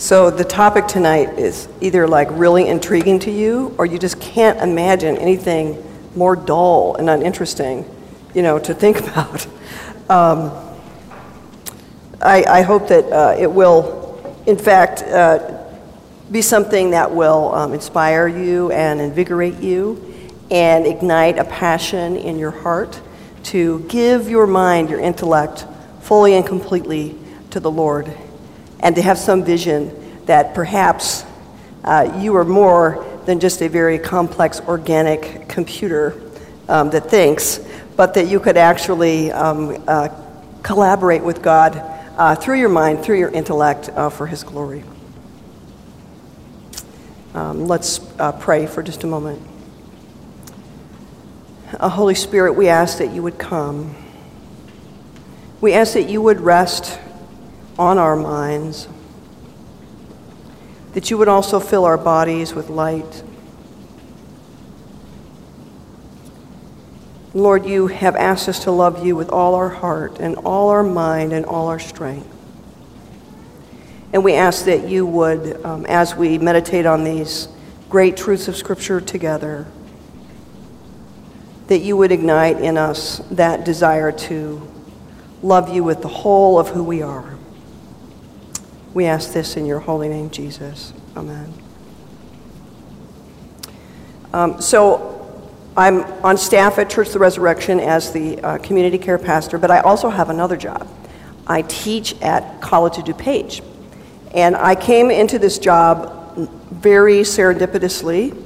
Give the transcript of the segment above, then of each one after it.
So the topic tonight is either like really intriguing to you or you just can't imagine anything more dull and uninteresting, you know, to think about. Um, I, I, hope that uh, it will, in fact, uh, be something that will um, inspire you and invigorate you and ignite a passion in your heart to give your mind, your intellect, fully and completely to the Lord and to have some vision that perhaps uh, you are more than just a very complex organic computer um, that thinks, but that you could actually um, uh, collaborate with God uh, through your mind, through your intellect, uh, for His glory. Um, let's uh, pray for just a moment. Uh, Holy Spirit, we ask that you would come. We ask that you would rest on our minds, that you would also fill our bodies with light. Lord, you have asked us to love you with all our heart and all our mind and all our strength. And we ask that you would, um, as we meditate on these great truths of Scripture together, that you would ignite in us that desire to love you with the whole of who we are. We ask this in your holy name, Jesus. Amen. Um, so, I'm on staff at Church of the Resurrection as the uh, community care pastor, but I also have another job. I teach at College of DuPage. And I came into this job very serendipitously.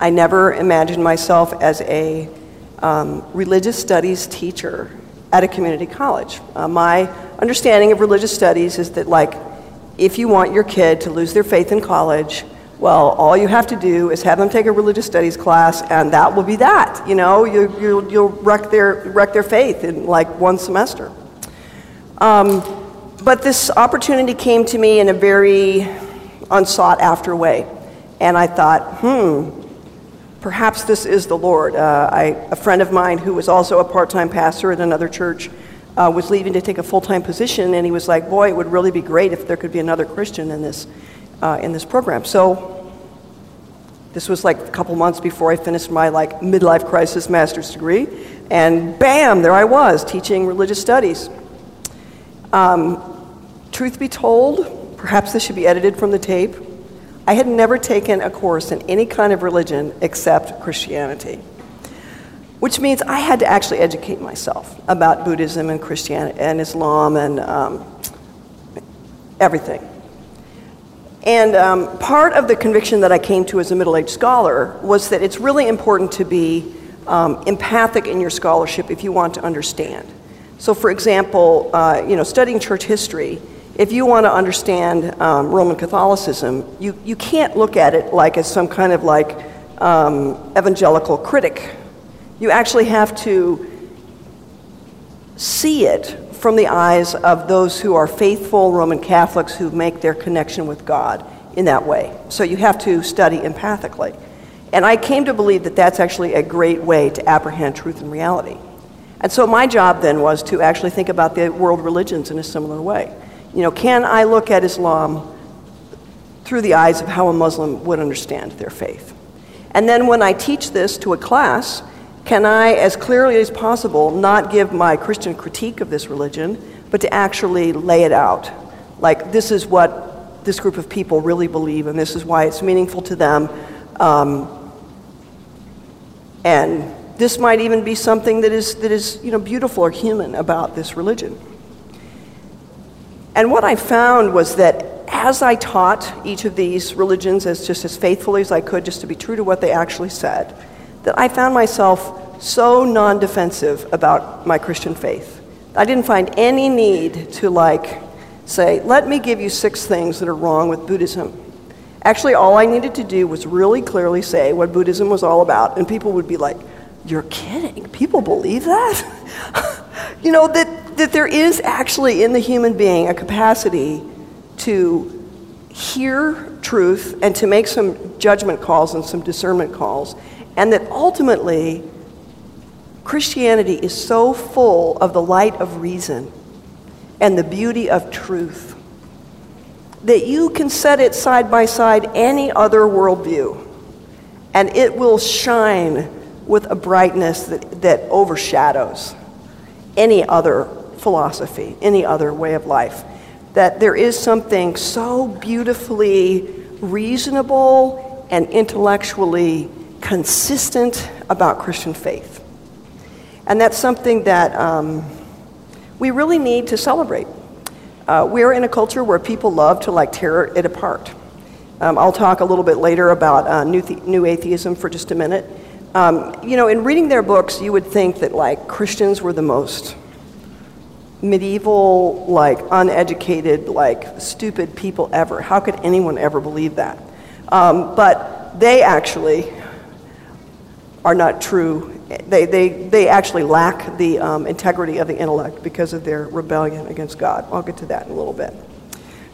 I never imagined myself as a um, religious studies teacher at a community college. Uh, my understanding of religious studies is that, like, if you want your kid to lose their faith in college, well, all you have to do is have them take a religious studies class, and that will be that. You know, you, you, you'll wreck their, wreck their faith in like one semester. Um, but this opportunity came to me in a very unsought after way. And I thought, hmm, perhaps this is the Lord. Uh, I, a friend of mine who was also a part time pastor at another church uh, was leaving to take a full time position, and he was like, Boy, it would really be great if there could be another Christian in this, uh, in this program. So this was like a couple months before I finished my like midlife crisis master's degree, and bam, there I was teaching religious studies. Um, truth be told, perhaps this should be edited from the tape. I had never taken a course in any kind of religion except Christianity, which means I had to actually educate myself about Buddhism and Christianity and Islam and um, everything. And um, part of the conviction that I came to as a middle aged scholar was that it's really important to be um, empathic in your scholarship if you want to understand. So, for example, uh, you know, studying church history, if you want to understand um, Roman Catholicism, you, you can't look at it like as some kind of like um, evangelical critic. You actually have to see it from the eyes of those who are faithful Roman Catholics who make their connection with God in that way. So you have to study empathically. And I came to believe that that's actually a great way to apprehend truth and reality. And so my job then was to actually think about the world religions in a similar way. You know, can I look at Islam through the eyes of how a Muslim would understand their faith? And then when I teach this to a class, can I, as clearly as possible, not give my Christian critique of this religion, but to actually lay it out? Like, this is what this group of people really believe, and this is why it's meaningful to them. Um, and this might even be something that is, that is you know, beautiful or human about this religion. And what I found was that as I taught each of these religions as just as faithfully as I could, just to be true to what they actually said, that I found myself so non defensive about my Christian faith. I didn't find any need to, like, say, let me give you six things that are wrong with Buddhism. Actually, all I needed to do was really clearly say what Buddhism was all about, and people would be like, You're kidding? People believe that? you know, that that there is actually in the human being a capacity to hear truth and to make some judgment calls and some discernment calls, and that ultimately Christianity is so full of the light of reason and the beauty of truth that you can set it side by side any other worldview, and it will shine with a brightness that, that overshadows any other philosophy, any other way of life. That there is something so beautifully reasonable and intellectually consistent about Christian faith. And that's something that um, we really need to celebrate. Uh, we're in a culture where people love to like tear it apart. Um, I'll talk a little bit later about uh, new, new atheism for just a minute. Um, you know, in reading their books, you would think that like Christians were the most medieval, like uneducated, like stupid people ever. How could anyone ever believe that? Um, but they actually are not true. They, they, they actually lack the um, integrity of the intellect because of their rebellion against God. I'll get to that in a little bit.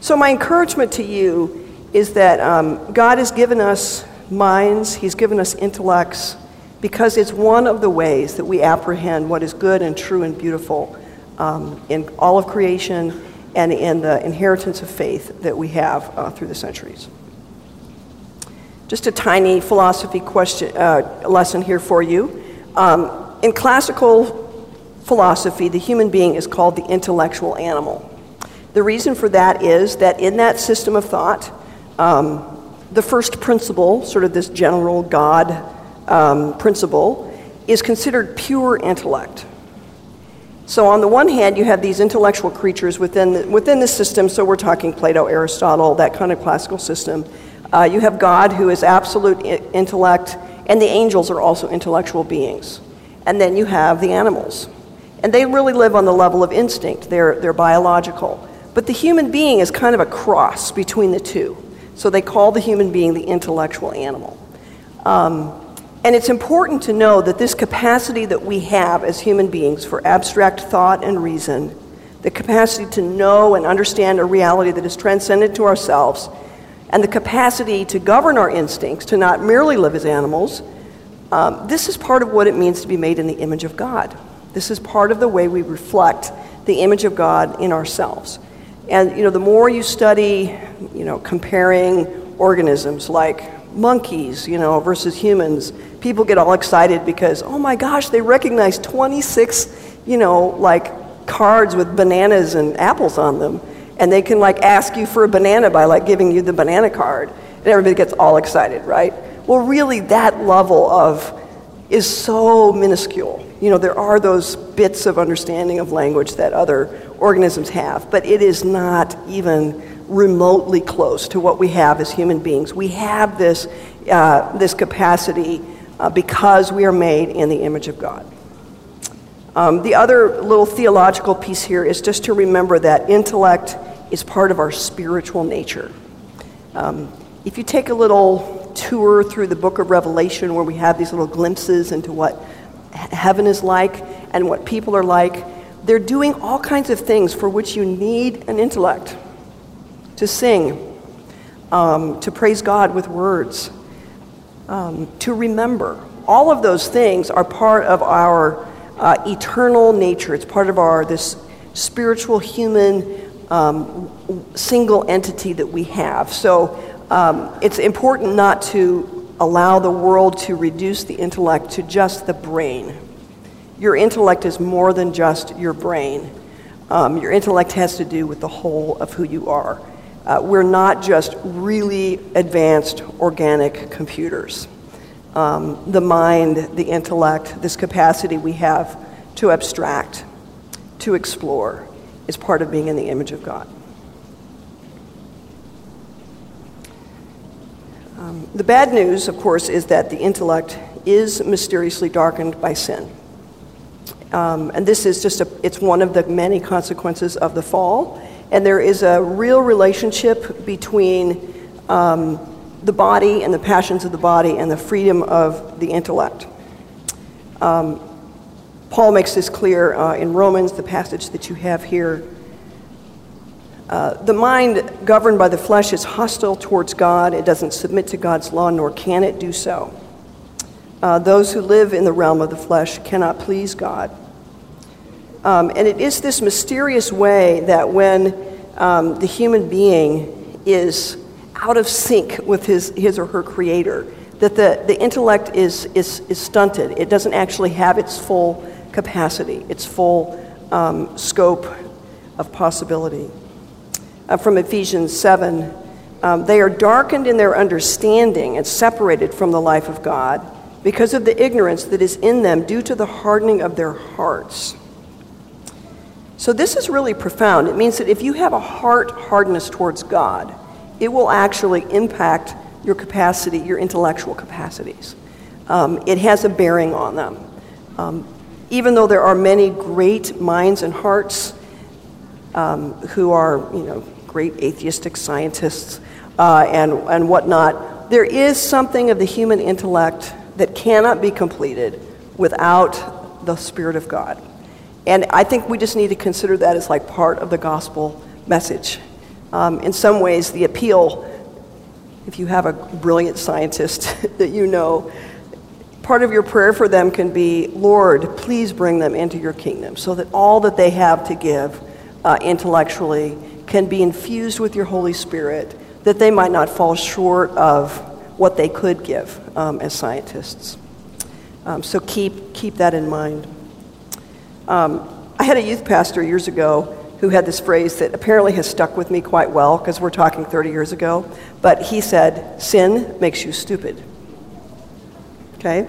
So, my encouragement to you is that um, God has given us minds, He's given us intellects, because it's one of the ways that we apprehend what is good and true and beautiful um, in all of creation and in the inheritance of faith that we have uh, through the centuries. Just a tiny philosophy question, uh, lesson here for you. Um, in classical philosophy, the human being is called the intellectual animal. The reason for that is that in that system of thought, um, the first principle, sort of this general God um, principle, is considered pure intellect. So, on the one hand, you have these intellectual creatures within the, within the system, so we're talking Plato, Aristotle, that kind of classical system. Uh, you have God, who is absolute intellect, and the angels are also intellectual beings. And then you have the animals. And they really live on the level of instinct, they're, they're biological. But the human being is kind of a cross between the two. So they call the human being the intellectual animal. Um, and it's important to know that this capacity that we have as human beings for abstract thought and reason, the capacity to know and understand a reality that is transcendent to ourselves, and the capacity to govern our instincts, to not merely live as animals, um, this is part of what it means to be made in the image of God. This is part of the way we reflect the image of God in ourselves. And you know, the more you study, you know, comparing organisms like monkeys, you know, versus humans, people get all excited because, oh my gosh, they recognize 26, you know, like cards with bananas and apples on them, and they can like ask you for a banana by like giving you the banana card, and everybody gets all excited, right? Well, really, that level of is so minuscule. You know, there are those bits of understanding of language that other organisms have, but it is not even remotely close to what we have as human beings. We have this, uh, this capacity uh, because we are made in the image of God. Um, the other little theological piece here is just to remember that intellect is part of our spiritual nature. Um, if you take a little tour through the book of Revelation where we have these little glimpses into what heaven is like and what people are like, they're doing all kinds of things for which you need an intellect to sing, um, to praise God with words, um, to remember. All of those things are part of our uh, eternal nature. It's part of our this spiritual human um, single entity that we have. So um, it's important not to allow the world to reduce the intellect to just the brain. Your intellect is more than just your brain. Um, your intellect has to do with the whole of who you are. Uh, we're not just really advanced organic computers. Um, the mind, the intellect, this capacity we have to abstract, to explore, is part of being in the image of God. Um, the bad news, of course, is that the intellect is mysteriously darkened by sin. Um, and this is just a, it's one of the many consequences of the fall. And there is a real relationship between um, the body and the passions of the body and the freedom of the intellect. Um, Paul makes this clear uh, in Romans, the passage that you have here. Uh, the mind governed by the flesh is hostile towards God. It doesn't submit to God's law, nor can it do so. Uh, those who live in the realm of the flesh cannot please God. Um, and it is this mysterious way that when um, the human being is out of sync with his, his or her creator, that the, the intellect is, is, is stunted. It doesn't actually have its full capacity, its full um, scope of possibility. Uh, from Ephesians 7, um, they are darkened in their understanding and separated from the life of God because of the ignorance that is in them due to the hardening of their hearts. So, this is really profound. It means that if you have a heart hardness towards God, it will actually impact your capacity, your intellectual capacities. Um, it has a bearing on them. Um, even though there are many great minds and hearts um, who are, you know, great atheistic scientists uh, and, and whatnot, there is something of the human intellect that cannot be completed without the Spirit of God. And I think we just need to consider that as like part of the gospel message. Um, in some ways, the appeal, if you have a brilliant scientist that you know, part of your prayer for them can be, Lord, please bring them into your kingdom so that all that they have to give uh, intellectually can be infused with your Holy Spirit, that they might not fall short of what they could give um, as scientists. Um, so keep, keep that in mind. Um, I had a youth pastor years ago who had this phrase that apparently has stuck with me quite well because we're talking 30 years ago. But he said, Sin makes you stupid. Okay?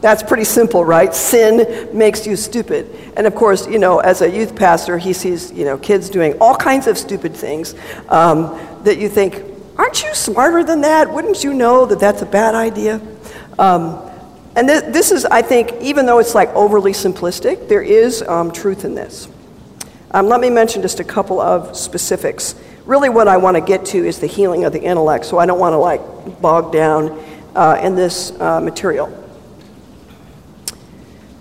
That's pretty simple, right? Sin makes you stupid. And of course, you know, as a youth pastor, he sees, you know, kids doing all kinds of stupid things um, that you think, aren't you smarter than that? Wouldn't you know that that's a bad idea? Um, and th- this is, I think, even though it's like overly simplistic, there is um, truth in this. Um, let me mention just a couple of specifics. Really, what I want to get to is the healing of the intellect, so I don't want to like bog down uh, in this uh, material.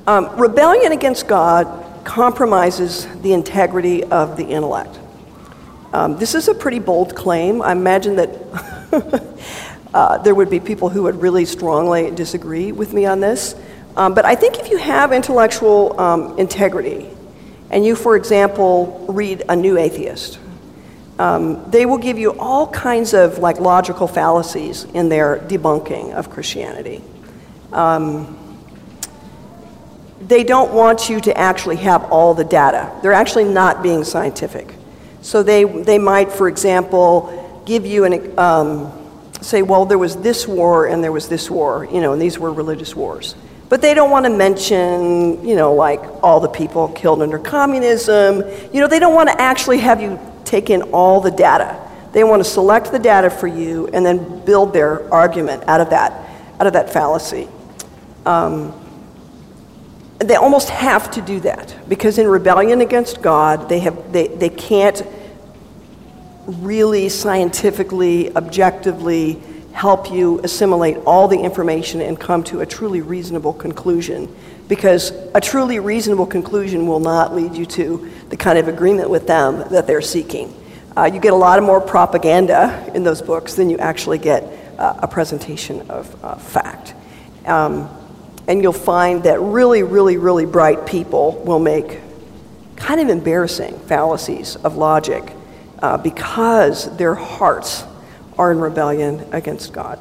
Um, rebellion against God compromises the integrity of the intellect. Um, this is a pretty bold claim. I imagine that Uh, there would be people who would really strongly disagree with me on this. Um, but I think if you have intellectual um, integrity, and you, for example, read A New Atheist, um, they will give you all kinds of like logical fallacies in their debunking of Christianity. Um, they don't want you to actually have all the data. They're actually not being scientific. So they, they might, for example, give you an, um, say, well, there was this war and there was this war, you know, and these were religious wars. But they don't want to mention, you know, like all the people killed under communism. You know, they don't want to actually have you take in all the data. They want to select the data for you and then build their argument out of that, out of that fallacy. Um, they almost have to do that because in rebellion against God, they, have, they, they can't really scientifically, objectively help you assimilate all the information and come to a truly reasonable conclusion. Because a truly reasonable conclusion will not lead you to the kind of agreement with them that they're seeking. Uh, you get a lot of more propaganda in those books than you actually get uh, a presentation of uh, fact. Um, and you'll find that really, really, really bright people will make kind of embarrassing fallacies of logic uh, because their hearts are in rebellion against God.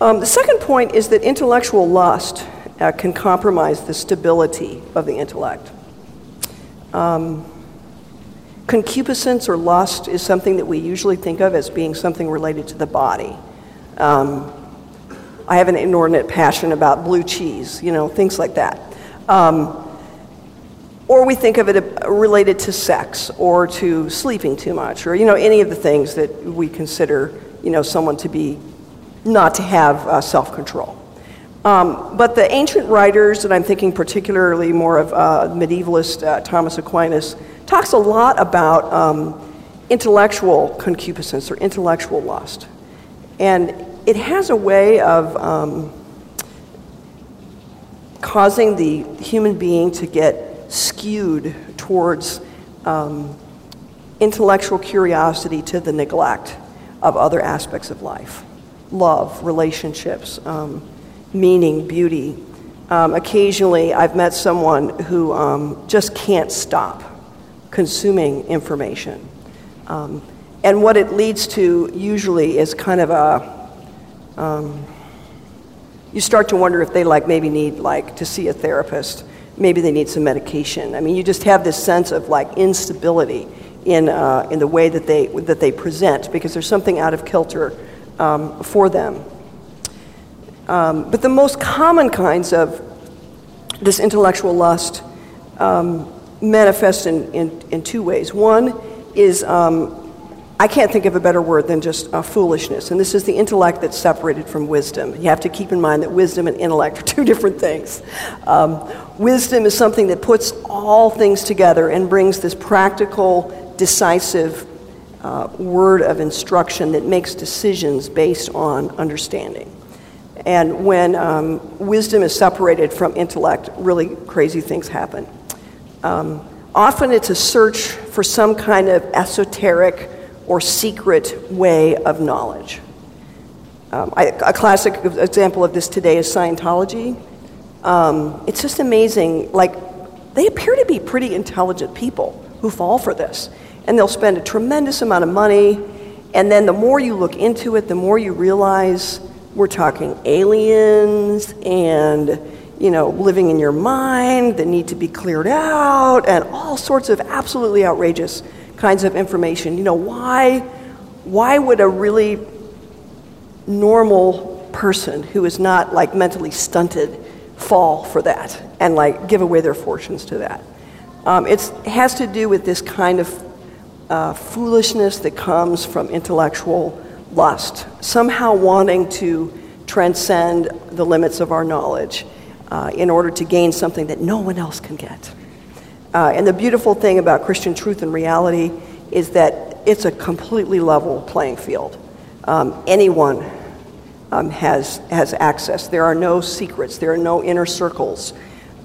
Um, the second point is that intellectual lust uh, can compromise the stability of the intellect. Um, concupiscence or lust is something that we usually think of as being something related to the body. Um, I have an inordinate passion about blue cheese, you know, things like that. Um, or we think of it related to sex or to sleeping too much or you know any of the things that we consider you know someone to be not to have uh, self-control. Um, but the ancient writers and i'm thinking particularly more of uh, medievalist uh, thomas aquinas talks a lot about um, intellectual concupiscence or intellectual lust. And it has a way of um, causing the human being to get skewed towards um, intellectual curiosity to the neglect of other aspects of life love, relationships, um, meaning, beauty. Um, occasionally, I've met someone who um, just can't stop consuming information. Um, and what it leads to usually is kind of a, um, you start to wonder if they like maybe need like to see a therapist. Maybe they need some medication. I mean, you just have this sense of like instability in, uh, in the way that they, that they present because there's something out of kilter um, for them. Um, but the most common kinds of this intellectual lust um, manifest in, in, in, two ways. One is, um, I can't think of a better word than just uh, foolishness, and this is the intellect that's separated from wisdom. You have to keep in mind that wisdom and intellect are two different things. Um, wisdom is something that puts all things together and brings this practical, decisive uh, word of instruction that makes decisions based on understanding. And when um, wisdom is separated from intellect, really crazy things happen. Um, often it's a search for some kind of esoteric or secret way of knowledge. Um, I, a classic example of this today is Scientology. Um, it's just amazing. Like, they appear to be pretty intelligent people who fall for this. And they'll spend a tremendous amount of money. And then the more you look into it, the more you realize we're talking aliens and, you know, living in your mind that need to be cleared out and all sorts of absolutely outrageous kinds of information. You know, why, why would a really normal person who is not like mentally stunted fall for that and like give away their fortunes to that? Um, it has to do with this kind of uh, foolishness that comes from intellectual lust, somehow wanting to transcend the limits of our knowledge uh, in order to gain something that no one else can get. Uh, and the beautiful thing about Christian truth and reality is that it's a completely level playing field. Um, anyone um, has, has access. There are no secrets, there are no inner circles.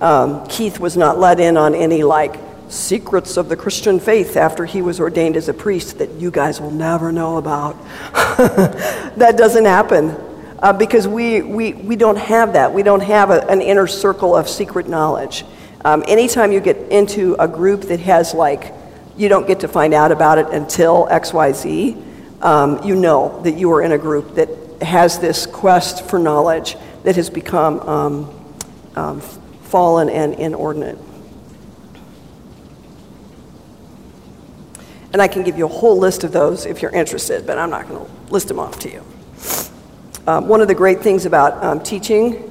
Um, Keith was not let in on any like secrets of the Christian faith after he was ordained as a priest that you guys will never know about. that doesn't happen uh, because we, we, we don't have that. We don't have a, an inner circle of secret knowledge. Um, anytime you get into a group that has, like, you don't get to find out about it until XYZ, um, you know that you are in a group that has this quest for knowledge that has become um, um fallen and inordinate. And I can give you a whole list of those if you're interested, but I'm not going to list them off to you. Um, one of the great things about um, teaching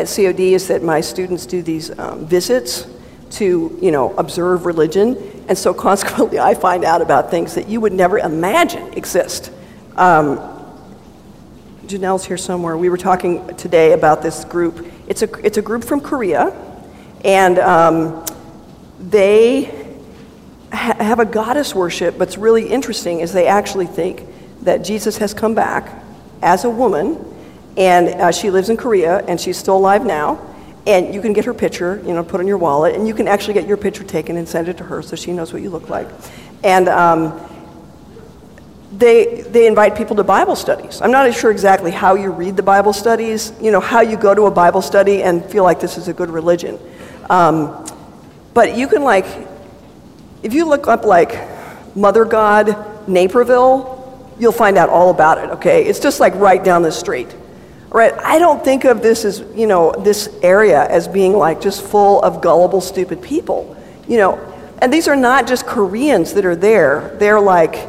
at COD is that my students do these um, visits to, you know, observe religion, and so consequently I find out about things that you would never imagine exist. Um, Janelle's here somewhere. We were talking today about this group. It's a, it's a group from Korea, and um, they ha- have a goddess worship, what's really interesting is they actually think that Jesus has come back as a woman, and uh, she lives in Korea, and she's still alive now. And you can get her picture, you know, put in your wallet, and you can actually get your picture taken and send it to her so she knows what you look like. And um, they, they invite people to Bible studies. I'm not sure exactly how you read the Bible studies, you know, how you go to a Bible study and feel like this is a good religion. Um, but you can, like, if you look up, like, Mother God, Naperville, you'll find out all about it, okay? It's just like right down the street. Right? I don't think of this as, you know, this area as being like just full of gullible, stupid people. You know, and these are not just Koreans that are there. They're like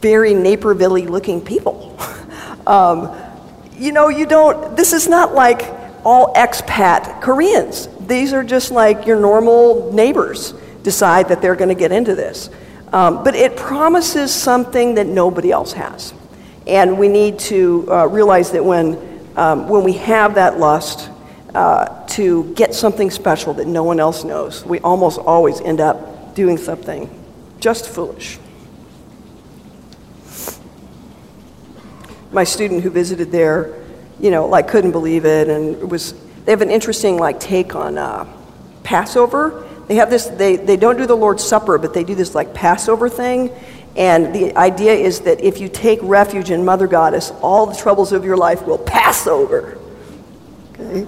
very Naperville looking people. um, you know, you don't, this is not like all expat Koreans. These are just like your normal neighbors decide that they're going to get into this. Um, but it promises something that nobody else has. And we need to uh, realize that when, um, when we have that lust uh, to get something special that no one else knows, we almost always end up doing something just foolish. My student who visited there, you know, like couldn't believe it, and it was. They have an interesting like take on uh, Passover they have this, they, they don't do the Lord's Supper, but they do this like Passover thing. And the idea is that if you take refuge in Mother Goddess, all the troubles of your life will pass over. Okay?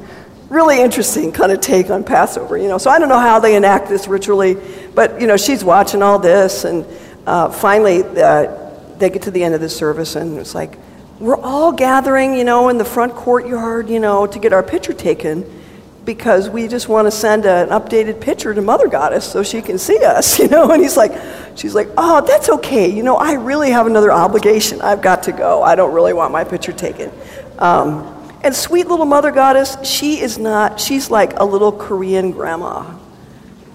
Really interesting kind of take on Passover, you know. So I don't know how they enact this ritually, but, you know, she's watching all this. And uh, finally, uh, they get to the end of the service, and it's like, we're all gathering, you know, in the front courtyard, you know, to get our picture taken because we just want to send an updated picture to Mother Goddess so she can see us, you know. And he's like, she's like, oh, that's okay. You know, I really have another obligation. I've got to go. I don't really want my picture taken. Um, and sweet little Mother Goddess, she is not, she's like a little Korean grandma.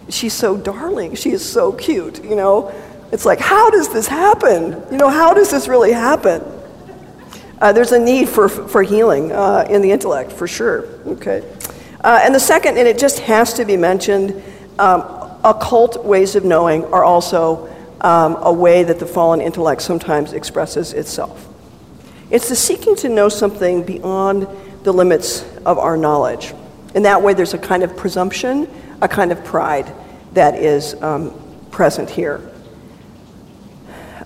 She's so darling. She is so cute, you know. It's like, how does this happen? You know, how does this really happen? Uh, there's a need for, for healing uh, in the intellect, for sure. Okay. Uh, and the second, and it just has to be mentioned, um, occult ways of knowing are also um, a way that the fallen intellect sometimes expresses itself. It's the seeking to know something beyond the limits of our knowledge. In that way, there's a kind of presumption, a kind of pride that is um, present here.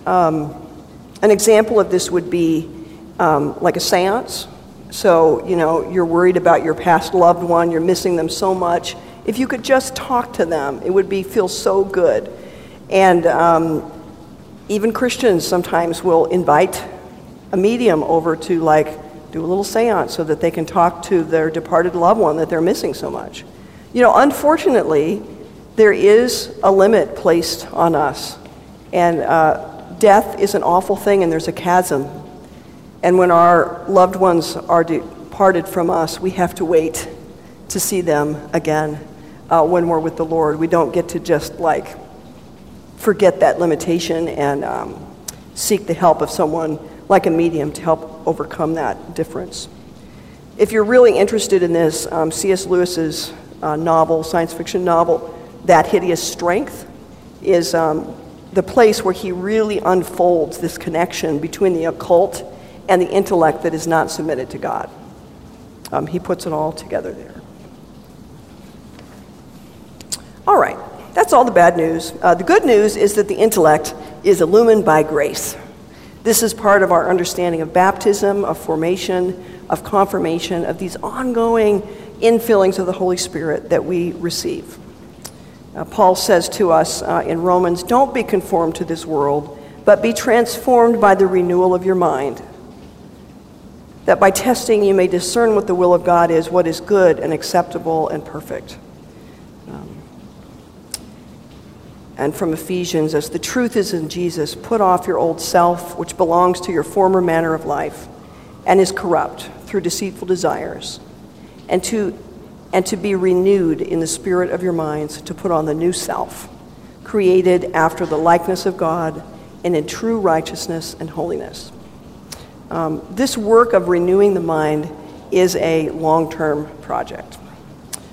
Um, an example of this would be um, like a seance. So, you know, you're worried about your past loved one, you're missing them so much. If you could just talk to them, it would be feel so good. And um, even Christians sometimes will invite a medium over to like do a little seance so that they can talk to their departed loved one that they're missing so much. You know, unfortunately, there is a limit placed on us. And uh, death is an awful thing, and there's a chasm. And when our loved ones are departed from us, we have to wait to see them again uh, when we're with the Lord. We don't get to just like forget that limitation and um, seek the help of someone like a medium to help overcome that difference. If you're really interested in this, um, C.S. Lewis's uh, novel, science fiction novel, That Hideous Strength, is um, the place where he really unfolds this connection between the occult and the intellect that is not submitted to God. Um, he puts it all together there. All right, that's all the bad news. Uh, the good news is that the intellect is illumined by grace. This is part of our understanding of baptism, of formation, of confirmation, of these ongoing infillings of the Holy Spirit that we receive. Uh, Paul says to us uh, in Romans, Don't be conformed to this world, but be transformed by the renewal of your mind. That by testing you may discern what the will of God is, what is good and acceptable and perfect. Um, and from Ephesians, as the truth is in Jesus, put off your old self, which belongs to your former manner of life and is corrupt through deceitful desires, and to and to be renewed in the spirit of your minds to put on the new self, created after the likeness of God and in true righteousness and holiness. Um, this work of renewing the mind is a long term project.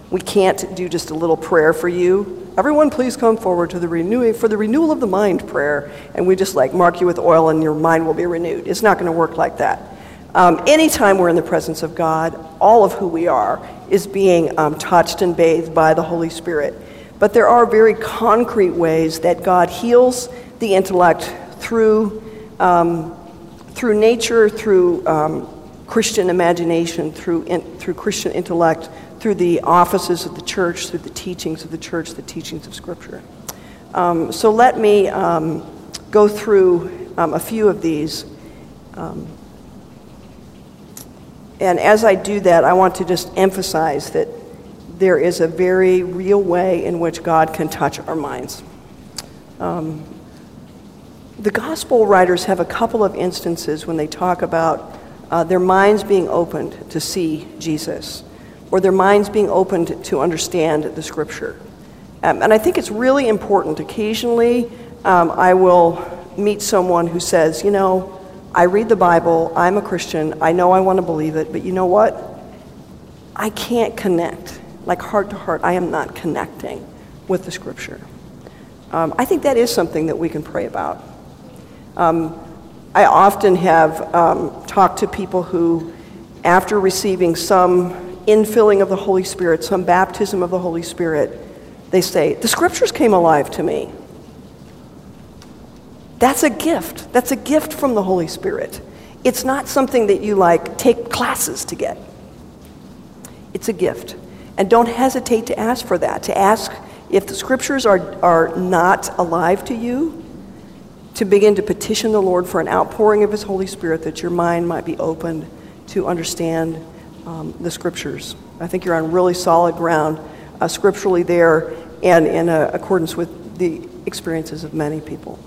We can't do just a little prayer for you. Everyone, please come forward to the renewing for the renewal of the mind prayer, and we just like mark you with oil and your mind will be renewed. It's not going to work like that. Um, anytime we're in the presence of God, all of who we are is being um, touched and bathed by the Holy Spirit. But there are very concrete ways that God heals the intellect through, um, through nature, through um, Christian imagination, through, in, through Christian intellect, through the offices of the church, through the teachings of the church, the teachings of Scripture. Um, so let me um, go through a few of these. Um, and as I do that, I want to just emphasize that there is a very real way in which God can touch our minds. Um, the gospel writers have a couple of instances when they talk about uh, their minds being opened to see Jesus, or their minds being opened to understand the scripture. Um, and I think it's really important. Occasionally, um, I will meet someone who says, you know, I read the Bible, I'm a Christian, I know I want to believe it, but you know what? I can't connect. Like heart to heart, I am not connecting with the scripture. Um, I think that is something that we can pray about. Um, I often have um, talked to people who, after receiving some infilling of the Holy Spirit, some baptism of the Holy Spirit, they say, The scriptures came alive to me. That's a gift. That's a gift from the Holy Spirit. It's not something that you like take classes to get. It's a gift. And don't hesitate to ask for that, to ask if the scriptures are, are not alive to you, to begin to petition the Lord for an outpouring of His Holy Spirit that your mind might be opened to understand um, the Scriptures. I think you're on really solid ground uh, scripturally there and in uh, accordance with the experiences of many people.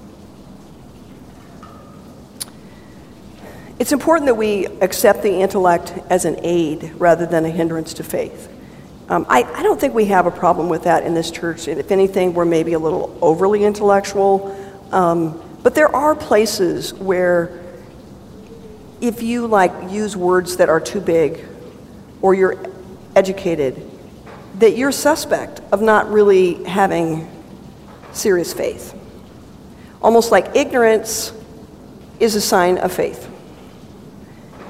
It's important that we accept the intellect as an aid rather than a hindrance to faith. Um, I, I, don't think we have a problem with that in this church. If anything, we're maybe a little overly intellectual. Um, but there are places where if you like use words that are too big or you're educated, that you're suspect of not really having serious faith. Almost like ignorance is a sign of faith.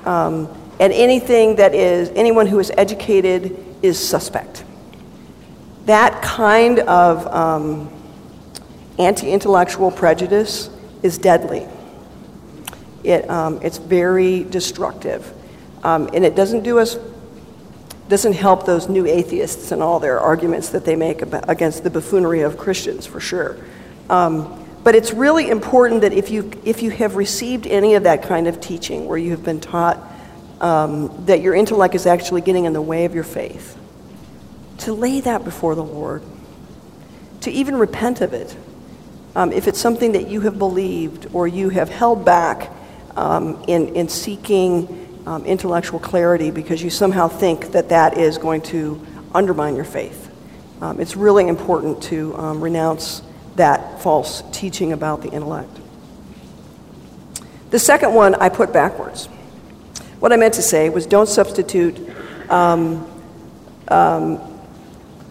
Um, and anything that is, anyone who is educated is suspect. That kind of um, anti intellectual prejudice is deadly. It, um, it's very destructive. Um, and it doesn't do us, doesn't help those new atheists and all their arguments that they make about, against the buffoonery of Christians, for sure. Um, but it's really important that if you, if you have received any of that kind of teaching where you have been taught um, that your intellect is actually getting in the way of your faith, to lay that before the Lord, to even repent of it. Um, if it's something that you have believed or you have held back um, in, in seeking um, intellectual clarity because you somehow think that that is going to undermine your faith, um, it's really important to um, renounce that false teaching about the intellect. The second one I put backwards. What I meant to say was don't substitute um,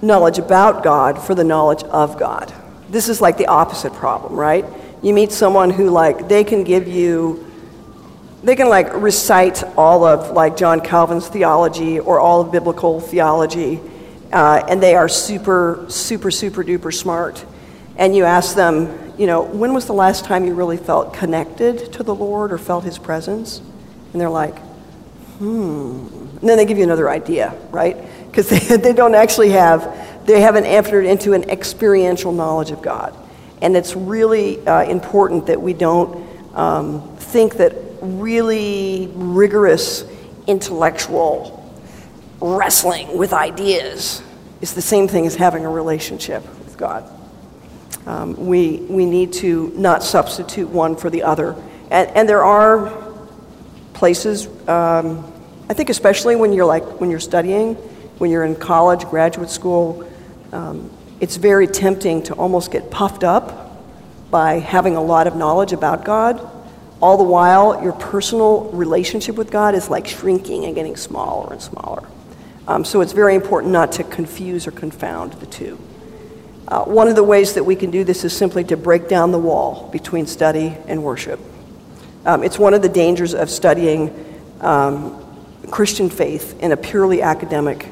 knowledge about God for the knowledge of God. This is like the opposite problem, right? You meet someone who, like, they can give you, they can, like, recite all of, like, John Calvin's theology or all of biblical theology, uh, and they are super, super, super duper smart and you ask them, you know, when was the last time you really felt connected to the Lord or felt His presence? And they're like, hmm. And then they give you another idea, right? Because they, they don't actually have, they haven't entered into an experiential knowledge of God. And it's really uh, important that we don't um, think that really rigorous intellectual wrestling with ideas is the same thing as having a relationship with God. Um, we, we need to not substitute one for the other. And, and there are places, um, I think especially when you're like, when you're studying, when you're in college, graduate school, um, it's very tempting to almost get puffed up by having a lot of knowledge about God. All the while, your personal relationship with God is like shrinking and getting smaller and smaller. Um, so it's very important not to confuse or confound the two. Uh, one of the ways that we can do this is simply to break down the wall between study and worship. Um, it's one of the dangers of studying um, Christian faith in a purely academic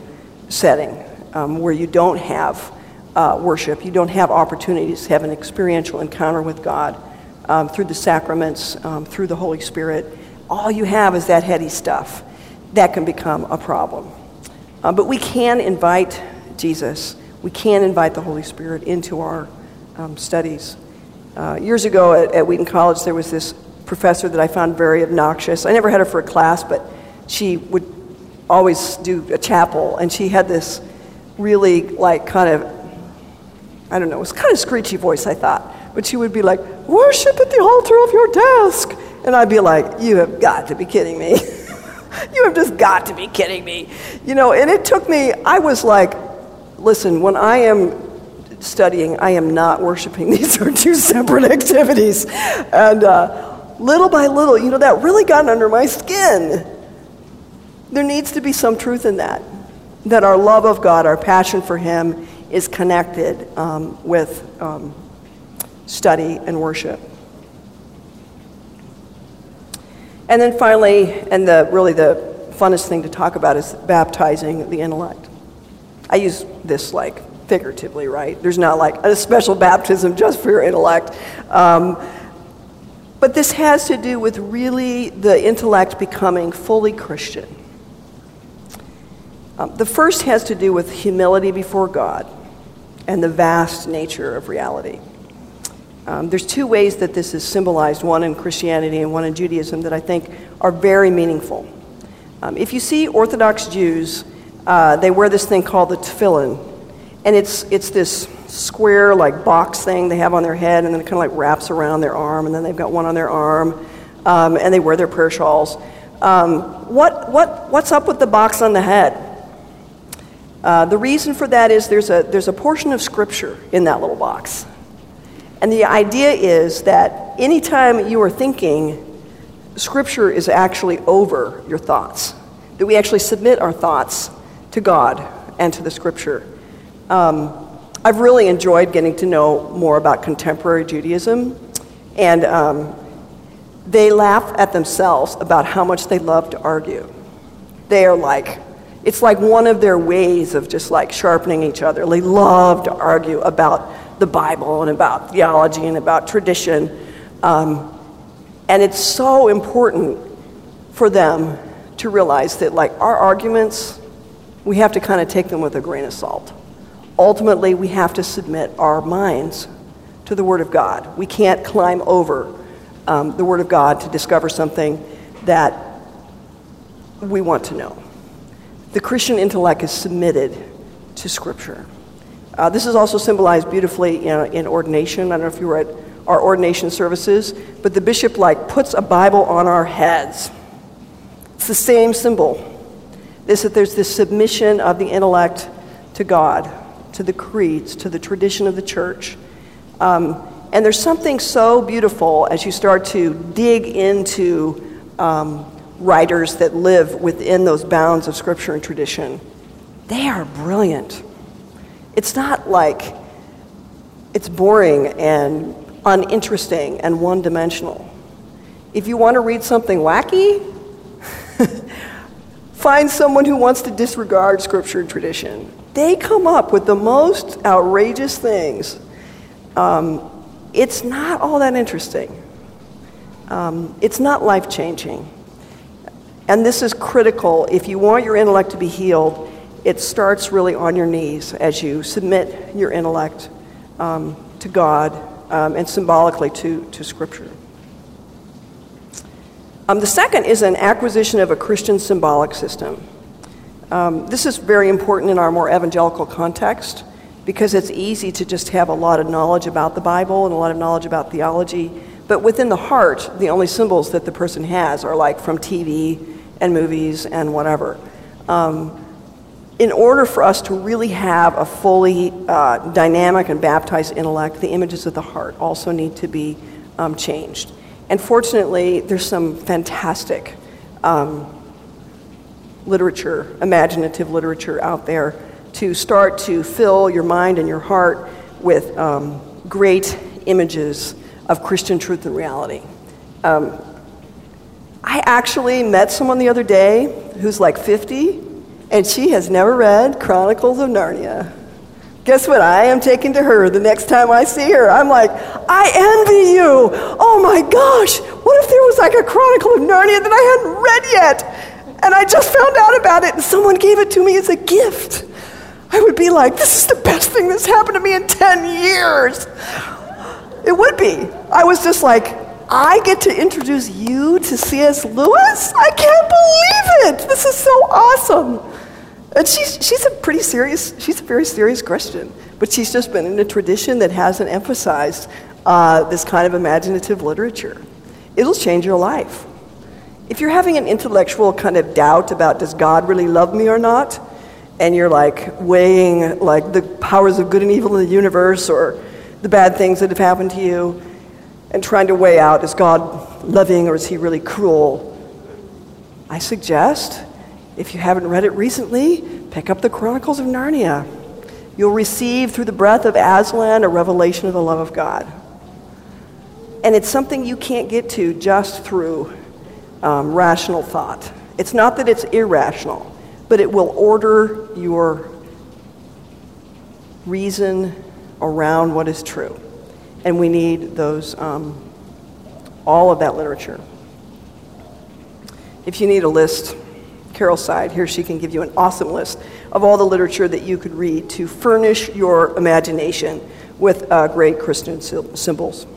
setting um, where you don't have uh, worship, you don't have opportunities to have an experiential encounter with God um, through the sacraments, um, through the Holy Spirit. All you have is that heady stuff. That can become a problem. Uh, but we can invite Jesus we can invite the Holy Spirit into our um, studies. Uh, years ago at, at, Wheaton College, there was this professor that I found very obnoxious. I never had her for a class, but she would always do a chapel, and she had this really, like, kind of, I don't know, it was kind of screechy voice, I thought. But she would be like, Worship at the altar of your desk. And I'd be like, You have got to be kidding me. you have just got to be kidding me. You know, and it took me, I was like, listen, when I am studying, I am not worshiping. These are two separate activities. And uh, little by little, you know, that really got under my skin. There needs to be some truth in that. That our love of God, our passion for Him, is connected um, with um, study and worship. And then finally, and the, really the funnest thing to talk about is baptizing the intellect. I use this like figuratively, right? There's not like a special baptism just for your intellect. Um, but this has to do with really the intellect becoming fully Christian. Um, the first has to do with humility before God and the vast nature of reality. Um, there's two ways that this is symbolized one in Christianity and one in Judaism that I think are very meaningful. Um, if you see Orthodox Jews, uh, they wear this thing called the tefillin, and it's, it's this square, like box thing they have on their head, and then it kind of like wraps around their arm, and then they've got one on their arm, um, and they wear their prayer shawls. Um, what, what, what's up with the box on the head? Uh, the reason for that is there's a, there's a portion of scripture in that little box. And the idea is that anytime you are thinking, scripture is actually over your thoughts, that we actually submit our thoughts to God and to the scripture. Um, I've really enjoyed getting to know more about contemporary Judaism, and um, they laugh at themselves about how much they love to argue. They are like, it's like one of their ways of just like sharpening each other. They love to argue about the Bible and about theology and about tradition. Um, and it's so important for them to realize that, like, our arguments, we have to kind of take them with a grain of salt. Ultimately, we have to submit our minds to the Word of God. We can't climb over um, the Word of God to discover something that we want to know. The Christian intellect is submitted to Scripture. Uh, this is also symbolized beautifully in, in, ordination. I don't know if you were at our ordination services, but the bishop like puts a Bible on our heads. It's the same symbol. This that there's this submission of the intellect to God, to the creeds, to the tradition of the church. Um, and there's something so beautiful as you start to dig into um, writers that live within those bounds of scripture and tradition, they are brilliant. It's not like it's boring and uninteresting and one dimensional. If you want to read something wacky, find someone who wants to disregard scripture and tradition. They come up with the most outrageous things. Um, it's not all that interesting. Um, it's not life changing. And this is critical. If you want your intellect to be healed, it starts really on your knees as you submit your intellect um, to God um, and symbolically to, to Scripture. Um, the second is an acquisition of a Christian symbolic system. Um, this is very important in our more evangelical context because it's easy to just have a lot of knowledge about the Bible and a lot of knowledge about theology, but within the heart, the only symbols that the person has are like from TV and movies and whatever. Um, in order for us to really have a fully uh, dynamic and baptized intellect, the images of the heart also need to be um, changed. And fortunately, there's some fantastic um, literature, imaginative literature out there to start to fill your mind and your heart with um, great images of Christian truth and reality. Um, I actually met someone the other day who's like 50, and she has never read Chronicles of Narnia. Guess what? I am taking to her the next time I see her. I'm like, I envy you. Oh my gosh, what if there was like a Chronicle of Narnia that I hadn't read yet? And I just found out about it, and someone gave it to me as a gift. I would be like, this is the best thing that's happened to me in 10 years. It would be. I was just like, I get to introduce you to C.S. Lewis? I can't believe it. This is so awesome. And she's, she's a pretty serious, she's a very serious Christian, but she's just been in a tradition that hasn't emphasized uh, this kind of imaginative literature. It'll change your life. If you're having an intellectual kind of doubt about does God really love me or not, and you're like weighing like the powers of good and evil in the universe or the bad things that have happened to you, and trying to weigh out is God loving or is he really cruel? I suggest, if you haven't read it recently, pick up the Chronicles of Narnia. You'll receive through the breath of Aslan a revelation of the love of God. And it's something you can't get to just through um, rational thought. It's not that it's irrational, but it will order your reason around what is true and we need those, um, all of that literature. If you need a list, Carol's side, here she can give you an awesome list of all the literature that you could read to furnish your imagination with uh, great Christian symbols.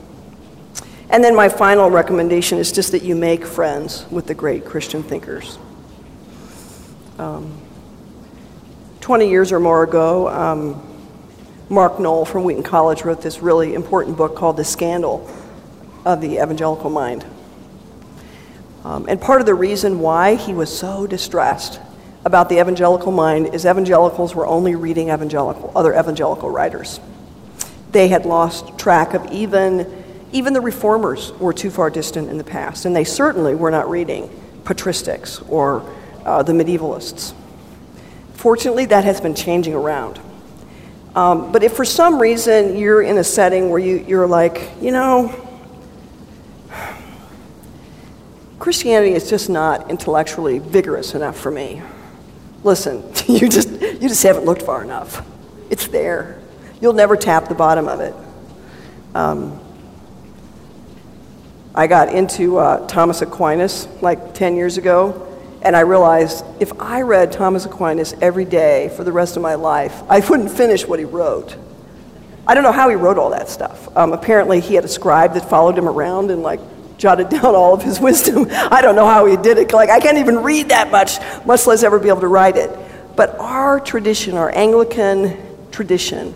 And then my final recommendation is just that you make friends with the great Christian thinkers. Um, 20 years or more ago, um, Mark Noll from Wheaton College wrote this really important book called The Scandal of the Evangelical Mind. Um, and part of the reason why he was so distressed about the evangelical mind is evangelicals were only reading evangelical, other evangelical writers. They had lost track of even, even the reformers were too far distant in the past, and they certainly were not reading patristics or uh, the medievalists. Fortunately, that has been changing around. Um, but if for some reason you're in a setting where you, you're like, you know, Christianity is just not intellectually vigorous enough for me. Listen, you just, you just haven't looked far enough. It's there. You'll never tap the bottom of it. Um, I got into uh, Thomas Aquinas like 10 years ago, and I realized if I read Thomas Aquinas every day for the rest of my life, I wouldn't finish what he wrote. I don't know how he wrote all that stuff. Um, apparently, he had a scribe that followed him around and like jotted down all of his wisdom. I don't know how he did it. Like, I can't even read that much, much less ever be able to write it. But our tradition, our Anglican tradition,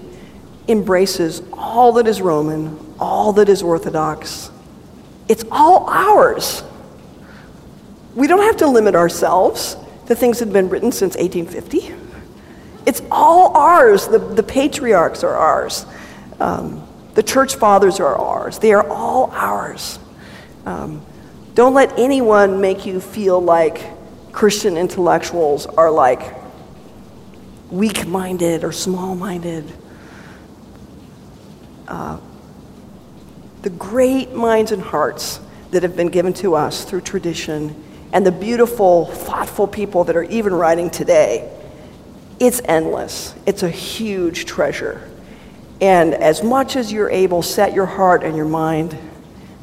embraces all that is Roman, all that is Orthodox. It's all ours. We don't have to limit ourselves to things that have been written since 1850. It's all ours. The, the patriarchs are ours. Um, the church fathers are ours. They are all ours. Um, don't let anyone make you feel like Christian intellectuals are like weak minded or small minded. Uh, the great minds and hearts that have been given to us through tradition and the beautiful, thoughtful people that are even writing today, it's endless. It's a huge treasure. And as much as you're able, set your heart and your mind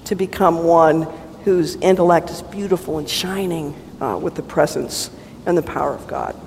to become one whose intellect is beautiful and shining uh, with the presence and the power of God.